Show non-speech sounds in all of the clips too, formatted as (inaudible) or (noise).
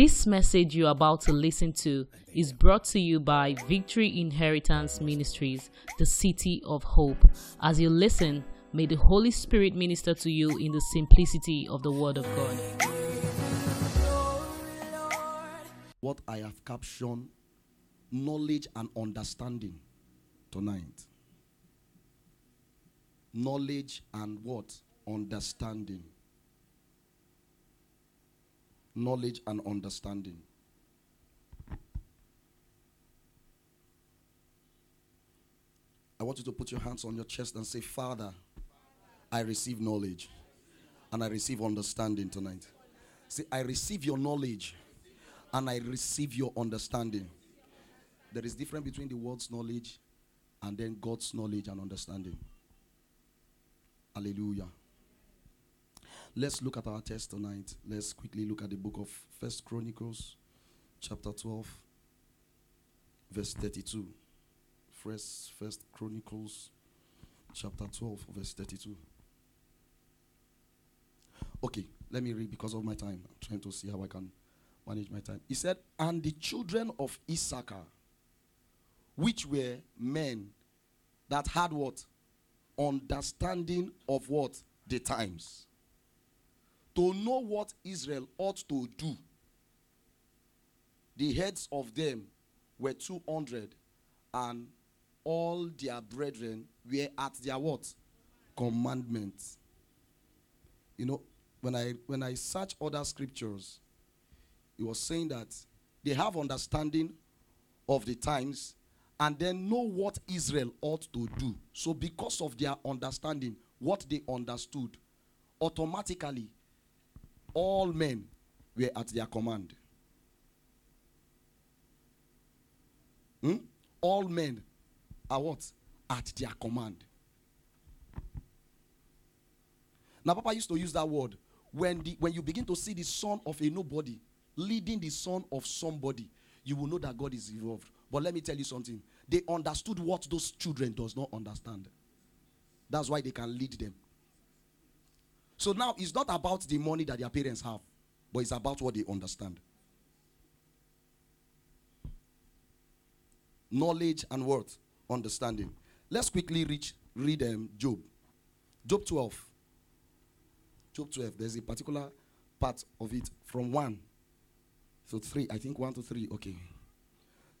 This message you're about to listen to is brought to you by Victory Inheritance Ministries, the City of Hope. As you listen, may the Holy Spirit minister to you in the simplicity of the Word of God. What I have captioned knowledge and understanding tonight. Knowledge and what? Understanding. Knowledge and understanding. I want you to put your hands on your chest and say, Father, I receive knowledge and I receive understanding tonight. Say, I receive your knowledge and I receive your understanding. There is difference between the world's knowledge and then God's knowledge and understanding. Hallelujah. Let's look at our text tonight. Let's quickly look at the book of First Chronicles, chapter 12, verse 32. First, First Chronicles, chapter 12, verse 32. Okay, let me read because of my time. I'm trying to see how I can manage my time. He said, And the children of Issachar, which were men that had what? Understanding of what? The times. To know what Israel ought to do. The heads of them were 200, and all their brethren were at their what? Commandments. You know, when I when I search other scriptures, it was saying that they have understanding of the times and then know what Israel ought to do. So, because of their understanding, what they understood, automatically all men were at their command. Hmm? All men are what? At their command. Now, Papa used to use that word when the when you begin to see the son of a nobody leading the son of somebody, you will know that God is involved. But let me tell you something. They understood what those children does not understand. That's why they can lead them. So now it's not about the money that their parents have, but it's about what they understand. Knowledge and what? Understanding. Let's quickly reach, read um, Job. Job 12. Job 12. There's a particular part of it from 1 to 3. I think 1 to 3. Okay.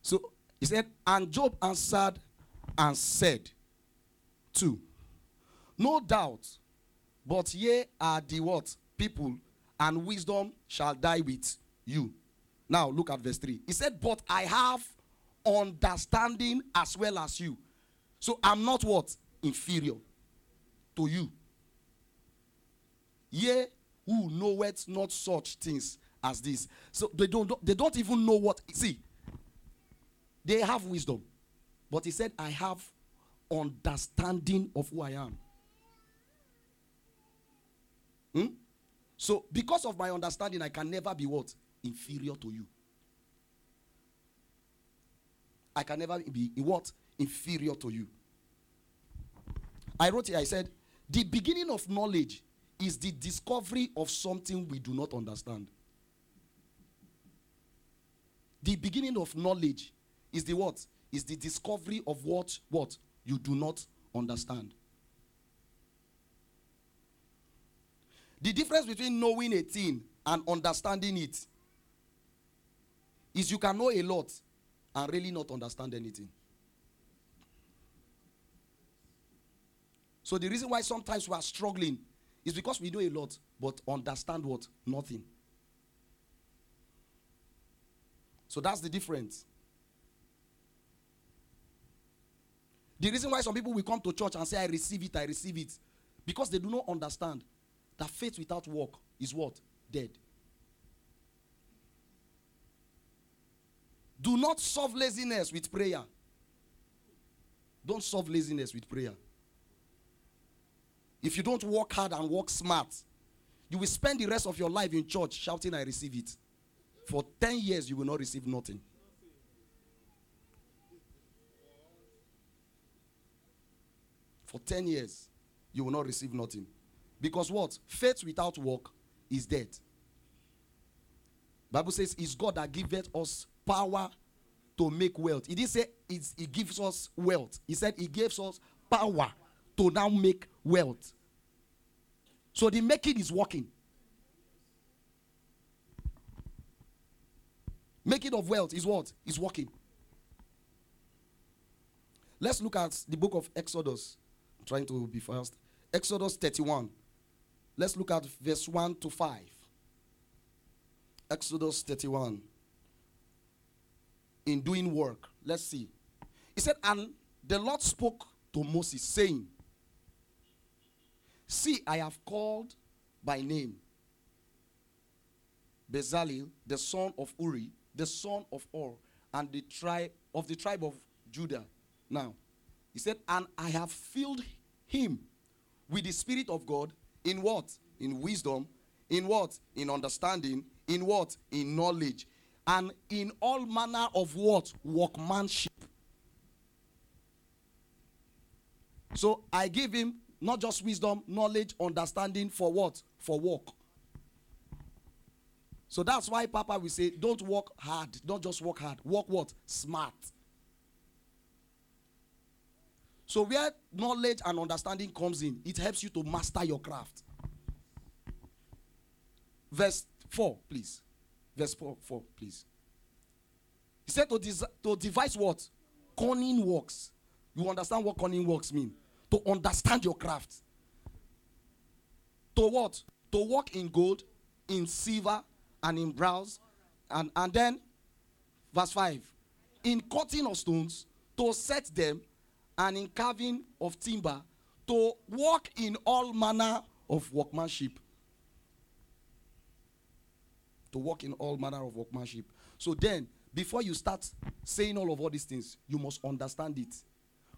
So he said, And Job answered and said, 2. No doubt, but ye are the what? People, and wisdom shall die with you. Now look at verse 3. He said, But I have understanding as well as you. So I'm not what? Inferior to you. Ye who knoweth not such things as this. So they don't they don't even know what see. They have wisdom. But he said, I have understanding of who I am. Hmm? So, because of my understanding, I can never be what? Inferior to you. I can never be what? Inferior to you. I wrote here, I said, the beginning of knowledge is the discovery of something we do not understand. The beginning of knowledge is the what? Is the discovery of what what you do not understand. The difference between knowing a thing and understanding it is you can know a lot and really not understand anything. So the reason why sometimes we are struggling is because we know a lot but understand what? Nothing. So that's the difference. The reason why some people will come to church and say, I receive it, I receive it, because they do not understand that faith without work is what? Dead. Do not solve laziness with prayer. Don't solve laziness with prayer. If you don't work hard and work smart, you will spend the rest of your life in church shouting, I receive it. For 10 years, you will not receive nothing. For 10 years, you will not receive nothing. Because what? Faith without work is dead. Bible says it's God that giveth us power to make wealth. He didn't say it's, he gives us wealth. He said he gives us power to now make wealth. So the making is working. Making of wealth is what? Is working. Let's look at the book of Exodus. I'm trying to be fast. Exodus 31. Let's look at verse 1 to 5. Exodus 31. In doing work. Let's see. He said, And the Lord spoke to Moses, saying, See, I have called by name Bezalel, the son of Uri, the son of Hur, and the tribe of the tribe of Judah. Now, he said, And I have filled him with the Spirit of God in what? In wisdom. In what? In understanding. In what? In knowledge. And in all manner of what? Workmanship. So I give him not just wisdom, knowledge, understanding for what? For work. So that's why Papa will say, don't work hard. Don't just work hard. Work what? Smart. So where knowledge and understanding comes in, it helps you to master your craft. Verse 4, please. Verse 4, 4 please. He said to, des- to devise what? Cunning works. You understand what cunning works mean? To understand your craft. To what? To work in gold, in silver, and in bronze. And, and then, verse 5. In cutting of stones, to set them, and in carving of timber, to work in all manner of workmanship. To work in all manner of workmanship. So then, before you start saying all of all these things, you must understand it.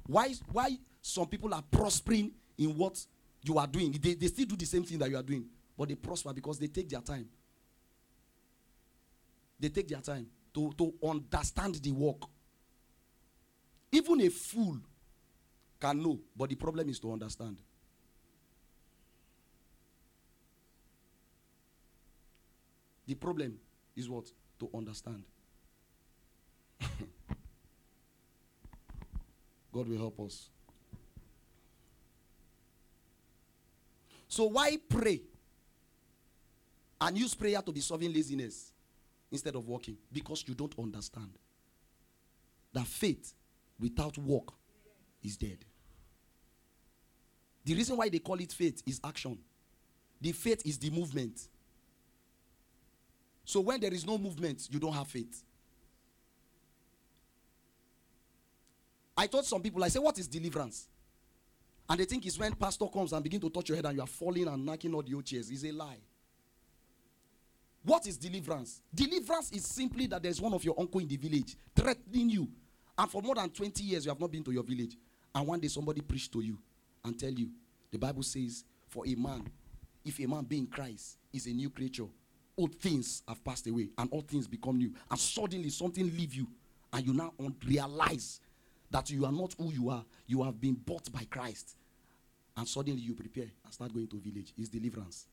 Why, why some people are prospering in what you are doing? They, they still do the same thing that you are doing, but they prosper because they take their time. They take their time to, to understand the work. Even a fool can know, but the problem is to understand. The problem is what? To understand. (laughs) God will help us. So, why pray and use prayer to be solving laziness instead of working? Because you don't understand that faith without work is dead. The reason why they call it faith is action, the faith is the movement. So, when there is no movement, you don't have faith. I told some people, I say, what is deliverance? And they think it's when pastor comes and begin to touch your head and you are falling and knocking all the old chairs. It's a lie. What is deliverance? Deliverance is simply that there's one of your uncle in the village threatening you. And for more than 20 years, you have not been to your village. And one day somebody preached to you and tell you, the Bible says, for a man, if a man be in Christ, is a new creature. Old things have passed away and all things become new. And suddenly something leave you. And you now realize that you are not who you are. You have been bought by Christ. And suddenly you prepare and start going to village. It's deliverance.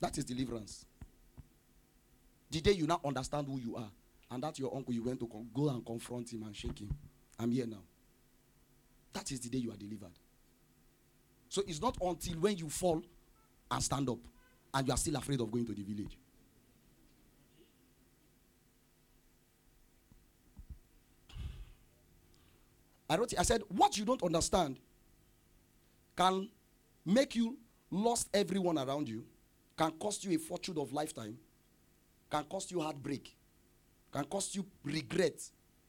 That is deliverance. The day you now understand who you are, and that your uncle you went to con- go and confront him and shake him. I'm here now. That is the day you are delivered. So it's not until when you fall and stand up and you are still afraid of going to the village. I wrote I said, what you don't understand can make you lost everyone around you, can cost you a fortune of lifetime, can cost you heartbreak, can cost you regret,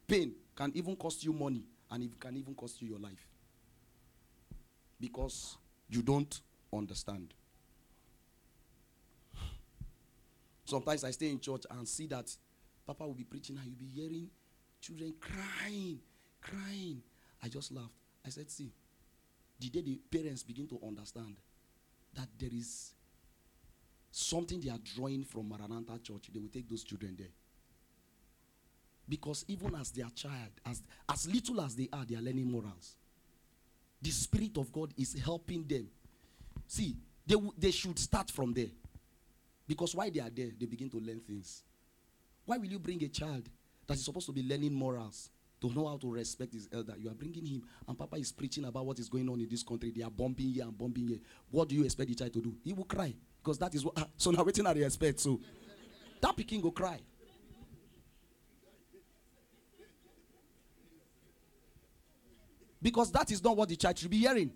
pain, can even cost you money, and it can even cost you your life. Because you don't understand. Sometimes I stay in church and see that Papa will be preaching and you'll be hearing children crying, crying. I just laughed. I said, See, the day the parents begin to understand that there is something they are drawing from Maranatha Church, they will take those children there. Because even as their child, as, as little as they are, they are learning morals. The Spirit of God is helping them. See, They, w- they should start from there. Because while they are there, they begin to learn things. Why will you bring a child that is supposed to be learning morals to know how to respect his elder? You are bringing him, and Papa is preaching about what is going on in this country. They are bombing here and bombing here. What do you expect the child to do? He will cry because that is what. ah, (laughs) so now waiting the expect. So that Peking will cry. Because that is not what the child should be hearing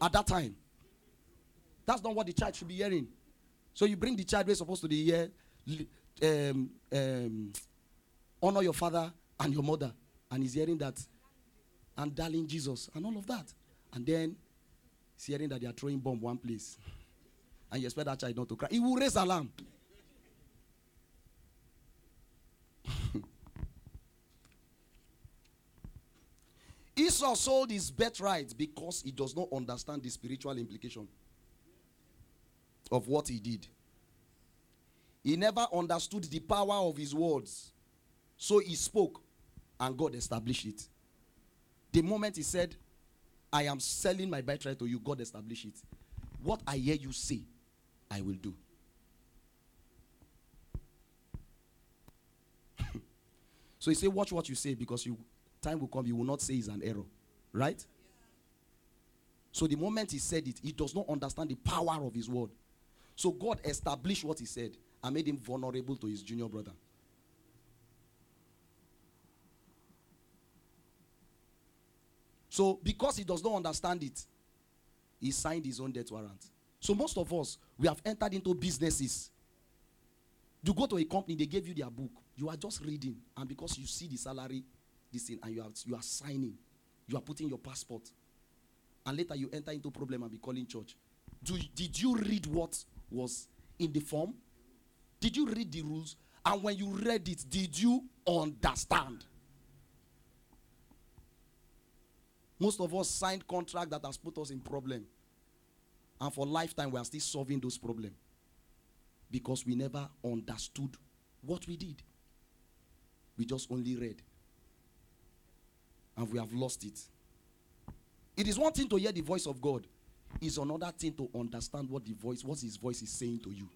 at that time. That's not what the child should be hearing. So you bring the child where supposed to be here, um, um, honor your father and your mother, and he's hearing that, and darling Jesus, and all of that, and then he's hearing that they are throwing bomb one place, and you expect that child not to cry. He will raise alarm. Esau sold his birthright because he does not understand the spiritual implication of what he did. He never understood the power of his words. So he spoke and God established it. The moment he said, I am selling my birthright to you, God established it. What I hear you say, I will do. (laughs) so he said, Watch what you say because you time will come, you will not say it's an error. Right? So the moment he said it, he does not understand the power of his word. So God established what he said and made him vulnerable to his junior brother. So because he does not understand it, he signed his own death warrant. So most of us, we have entered into businesses. You go to a company, they gave you their book. You are just reading, and because you see the salary, this thing, and you are you are signing, you are putting your passport, and later you enter into problem and be calling church. Do, did you read what was in the form? Did you read the rules? And when you read it, did you understand? Most of us signed contract that has put us in problem. And for lifetime, we are still solving those problems. Because we never understood what we did. We just only read. And we have lost it. It is one thing to hear the voice of God. It's another thing to understand what the voice, what his voice is saying to you.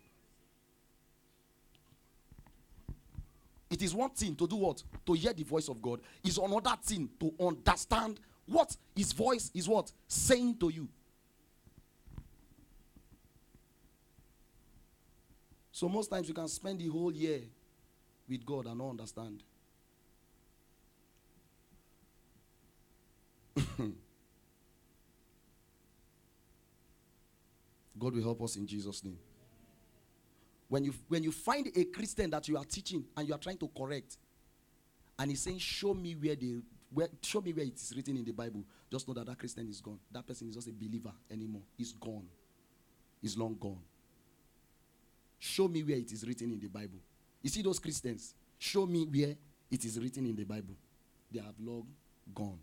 It is one thing to do what? To hear the voice of God. It's another thing to understand what his voice is what? Saying to you. So most times you can spend the whole year with God and not understand. (coughs) God will help us in Jesus' name. When you when you find a Christian that you are teaching and you are trying to correct, and he's saying, "Show me where the where show me where it is written in the Bible," just know that that Christian is gone. That person is not a believer anymore. He's gone. He's long gone. Show me where it is written in the Bible. You see those Christians? Show me where it is written in the Bible. They have long gone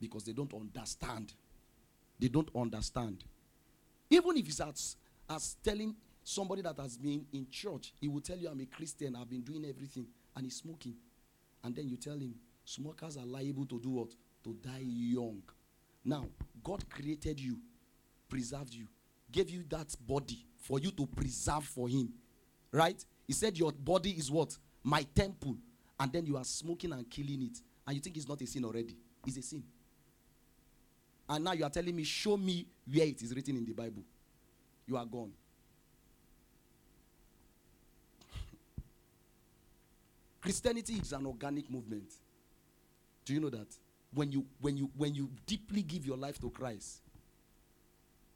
because they don't understand. They don't understand. Even if it's as, as telling somebody that has been in church, he will tell you, I'm a Christian, I've been doing everything, and he's smoking. And then you tell him, smokers are liable to do what? To die young. Now, God created you, preserved you, gave you that body for you to preserve for Him. Right? He said, Your body is what? My temple. And then you are smoking and killing it. And you think it's not a sin already. It's a sin. And now you are telling me, show me where it is written in the Bible. You are gone. (laughs) Christianity is an organic movement. Do you know that? When you when you when you deeply give your life to Christ,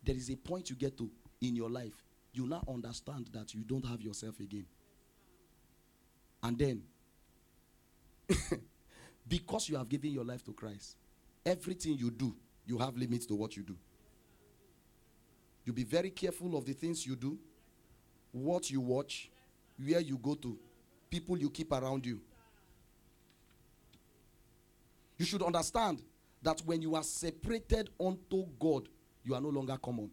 there is a point you get to in your life. You now understand that you don't have yourself again. And then (laughs) because you have given your life to Christ, everything you do, you have limits to what you do. You be very careful of the things you do, what you watch, where you go to, people you keep around you. You should understand that when you are separated unto God, you are no longer common.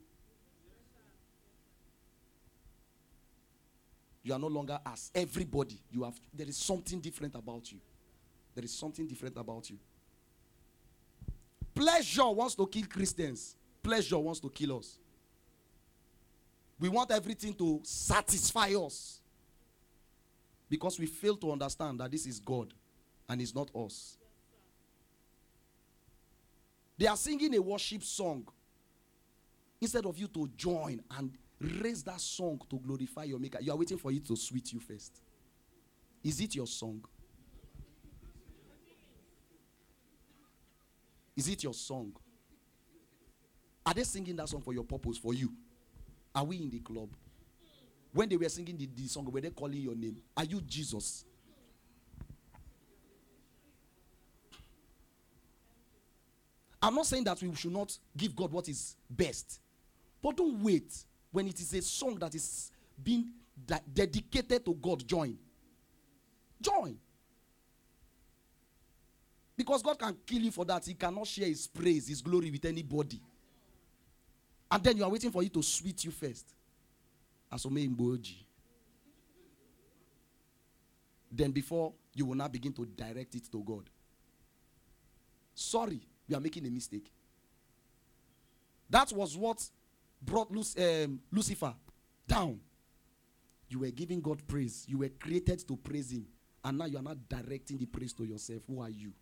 You are no longer as everybody. You have there is something different about you. There is something different about you. Pleasure wants to kill Christians. Pleasure wants to kill us. We want everything to satisfy us. Because we fail to understand that this is God and it's not us. They are singing a worship song. Instead of you to join and raise that song to glorify your maker, you are waiting for it to sweet you first. Is it your song? Is it your song? Are they singing that song for your purpose, for you? Are we in the club? When they were singing the, the song, were they calling your name? Are you Jesus? I'm not saying that we should not give God what is best. But don't wait when it is a song that is being de- dedicated to God. Join. Join. Because God can kill you for that. He cannot share his praise, his glory with anybody. And then you are waiting for it to sweet you first. Asome Mboji. Then before you will now begin to direct it to God. Sorry, you are making a mistake. That was what brought um, Lucifer down. You were giving God praise. You were created to praise Him. And now you are not directing the praise to yourself. Who are you?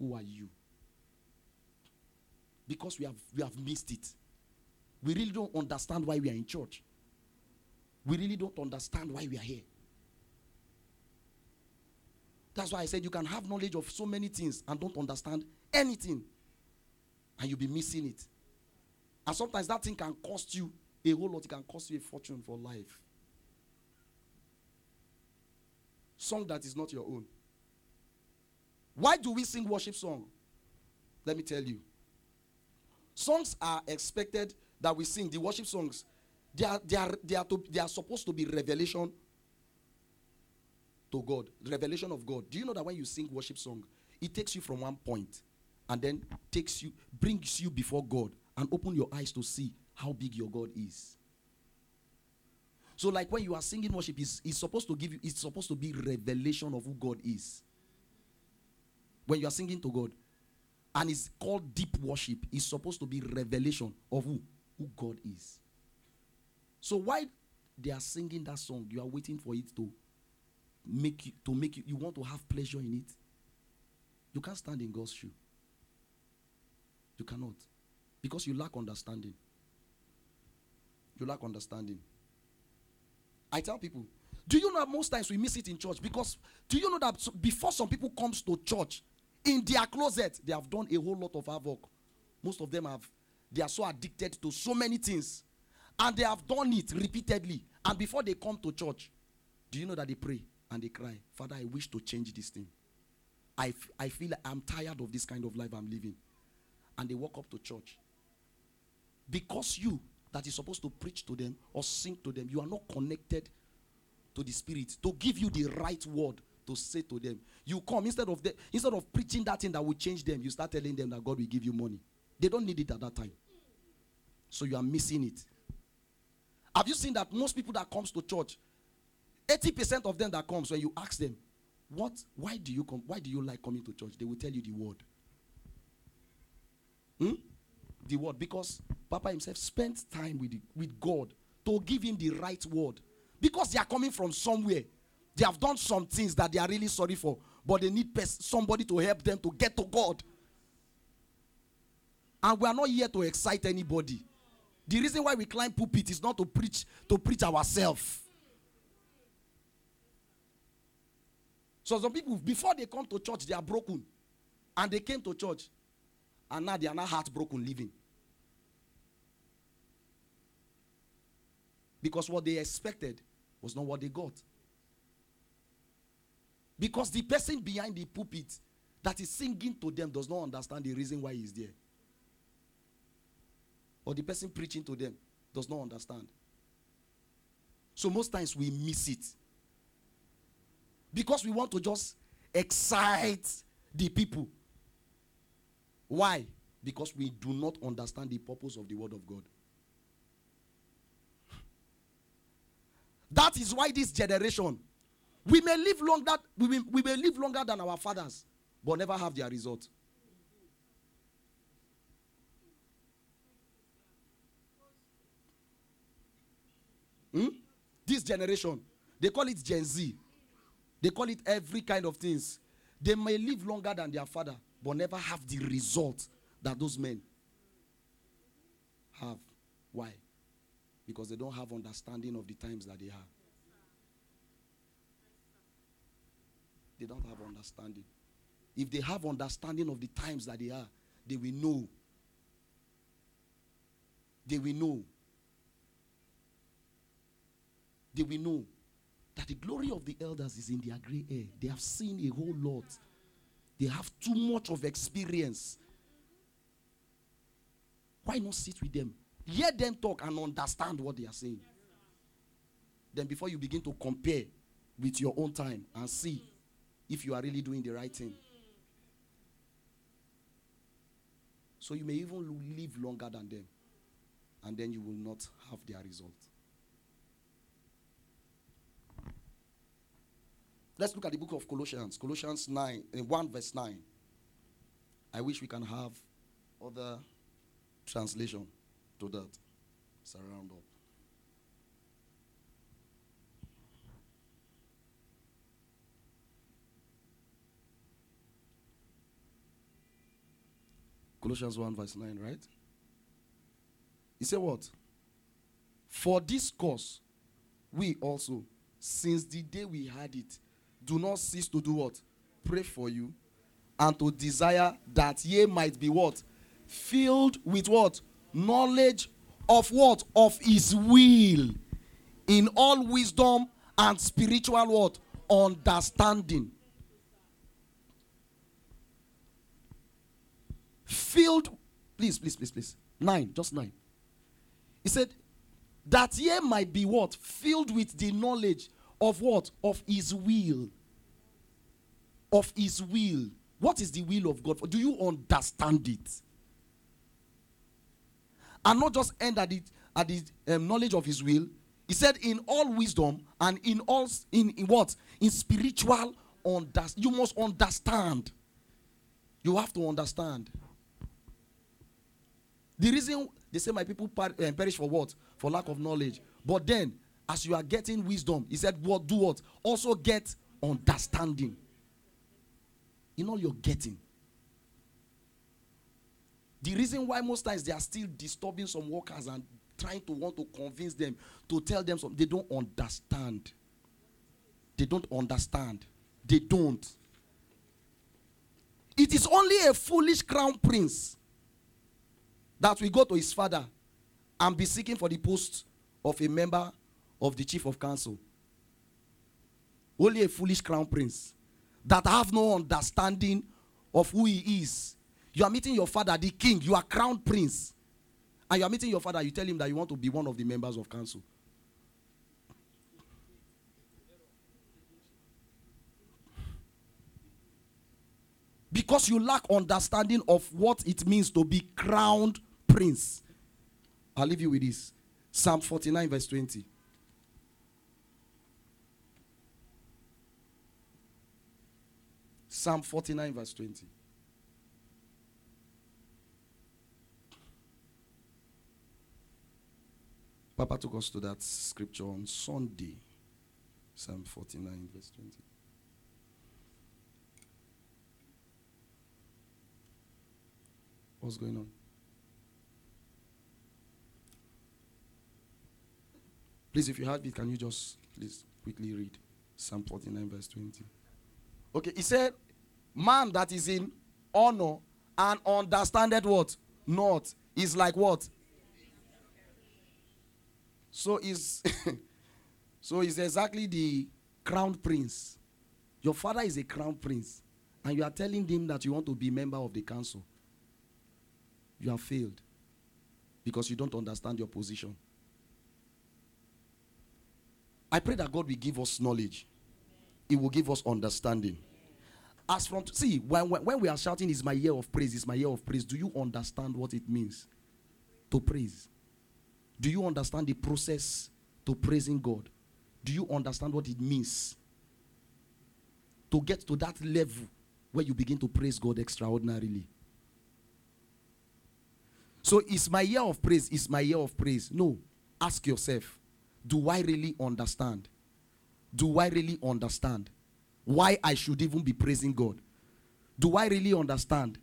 Who are you? Because we have, we have missed it. We really don't understand why we are in church. We really don't understand why we are here. That's why I said you can have knowledge of so many things and don't understand anything. And you'll be missing it. And sometimes that thing can cost you a whole lot. It can cost you a fortune for life. Song that is not your own. Why do we sing worship song? Let me tell you. Songs are expected that we sing, the worship songs. They are, they are, they are, to, they are supposed to be revelation to God, revelation of God. Do you know that when you sing worship song, it takes you from one point and then takes you, brings you before God and open your eyes to see how big your God is. So, like when you are singing worship, it's supposed to give you, it's supposed to be revelation of who God is. When you are singing to God, and it's called deep worship, it's supposed to be revelation of who, who God is. So why they are singing that song, you are waiting for it to make you to make you you want to have pleasure in it. You can't stand in God's shoe. You cannot. Because you lack understanding. You lack understanding. I tell people, do you know that most times we miss it in church? Because do you know that before some people comes to church, in their closet, they have done a whole lot of havoc. Most of them have, they are so addicted to so many things. And they have done it repeatedly. And before they come to church, do you know that they pray and they cry, Father, I wish to change this thing. I, f- I feel like I'm tired of this kind of life I'm living. And they walk up to church. Because you, that is supposed to preach to them or sing to them, you are not connected to the spirit to give you the right word to say to them. You come instead of the, instead of preaching that thing that will change them, you start telling them that God will give you money. They don't need it at that time. So you are missing it. Have you seen that most people that comes to church, 80% of them that comes when you ask them, what why do you come? Why do you like coming to church? They will tell you the word. Hmm? The word because Papa himself spent time with, the, with God to give him the right word. Because they are coming from somewhere. They have done some things that they are really sorry for, but they need pers- somebody to help them to get to God. And we are not here to excite anybody. The reason why we climb pulpit is not to preach to preach ourselves. So some people, before they come to church, they are broken, and they came to church, and now they are not heartbroken living. Because what they expected was not what they got. Because the person behind the pulpit that is singing to them does not understand the reason why he's there. Or the person preaching to them does not understand. So most times we miss it. Because we want to just excite the people. Why? Because we do not understand the purpose of the word of God. That is why this generation, we may live longer, we may, we may live longer than our fathers, but never have their result. Hmm? This generation, they call it Gen Z. They call it every kind of things. They may live longer than their father, but never have the result that those men have. Why? Because they don't have understanding of the times that they have. They don't have understanding. If they have understanding of the times that they are, they will know. They will know. They will know that the glory of the elders is in their gray hair. They have seen a whole lot. They have too much of experience. Why not sit with them? Hear them talk and understand what they are saying. Then, before you begin to compare with your own time and see if you are really doing the right thing. So, you may even live longer than them, and then you will not have their result. Let's look at the book of Colossians, Colossians 9, uh, 1 verse 9. I wish we can have other translation to that. Surround up. Colossians 1 verse 9, right? He said what? For this cause, we also, since the day we had it, do not cease to do what? Pray for you and to desire that ye might be what? Filled with what? Knowledge of what? Of his will. In all wisdom and spiritual what? Understanding. Filled, please, please, please, please. Nine, just nine. He said, that ye might be what? Filled with the knowledge of what? Of his will. Of his will. What is the will of God? Do you understand it? And not just end at the, at the um, knowledge of his will. He said, in all wisdom and in all in, in what? In spiritual understanding. You must understand. You have to understand. The reason they say my people eh, perish for what? For lack of knowledge. But then, as you are getting wisdom, he said, What do what? Also get understanding. In all you're getting. The reason why most times they are still disturbing some workers and trying to want to convince them to tell them something, they don't understand. They don't understand. They don't. It is only a foolish crown prince that will go to his father and be seeking for the post of a member of the chief of council. Only a foolish crown prince that have no understanding of who he is. You are meeting your father, the king, you are crown prince. And you are meeting your father, you tell him that you want to be one of the members of council. Because you lack understanding of what it means to be crowned prince. I'll leave you with this Psalm 49, verse 20. Psalm 49, verse 20. Papa took us to that scripture on Sunday. Psalm 49, verse 20. What's going on? Please, if you have it, can you just please quickly read Psalm 49, verse 20? Okay, he said, Man that is in honor and understandeth what? Not. Is like what? So is (laughs) so is exactly the crown prince. Your father is a crown prince, and you are telling him that you want to be member of the council. You have failed because you don't understand your position. I pray that God will give us knowledge. He will give us understanding. As from see, when, when, when we are shouting, "Is my year of praise," is my year of praise. Do you understand what it means to praise? Do you understand the process to praising God? Do you understand what it means to get to that level where you begin to praise God extraordinarily? So, is my year of praise? Is my year of praise? No. Ask yourself do I really understand? Do I really understand why I should even be praising God? Do I really understand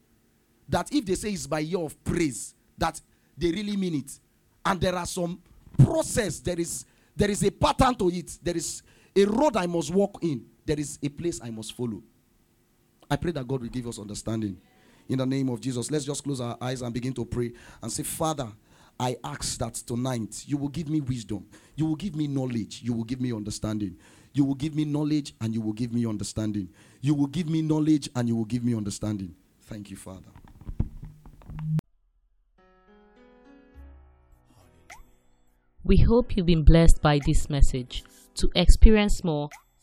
that if they say it's by year of praise, that they really mean it? And there are some process, there is there is a pattern to it, there is a road I must walk in, there is a place I must follow. I pray that God will give us understanding. In the name of Jesus, let's just close our eyes and begin to pray and say, Father, I ask that tonight you will give me wisdom, you will give me knowledge, you will give me understanding. You will give me knowledge and you will give me understanding. You will give me knowledge and you will give me understanding. Thank you, Father. We hope you've been blessed by this message. To experience more,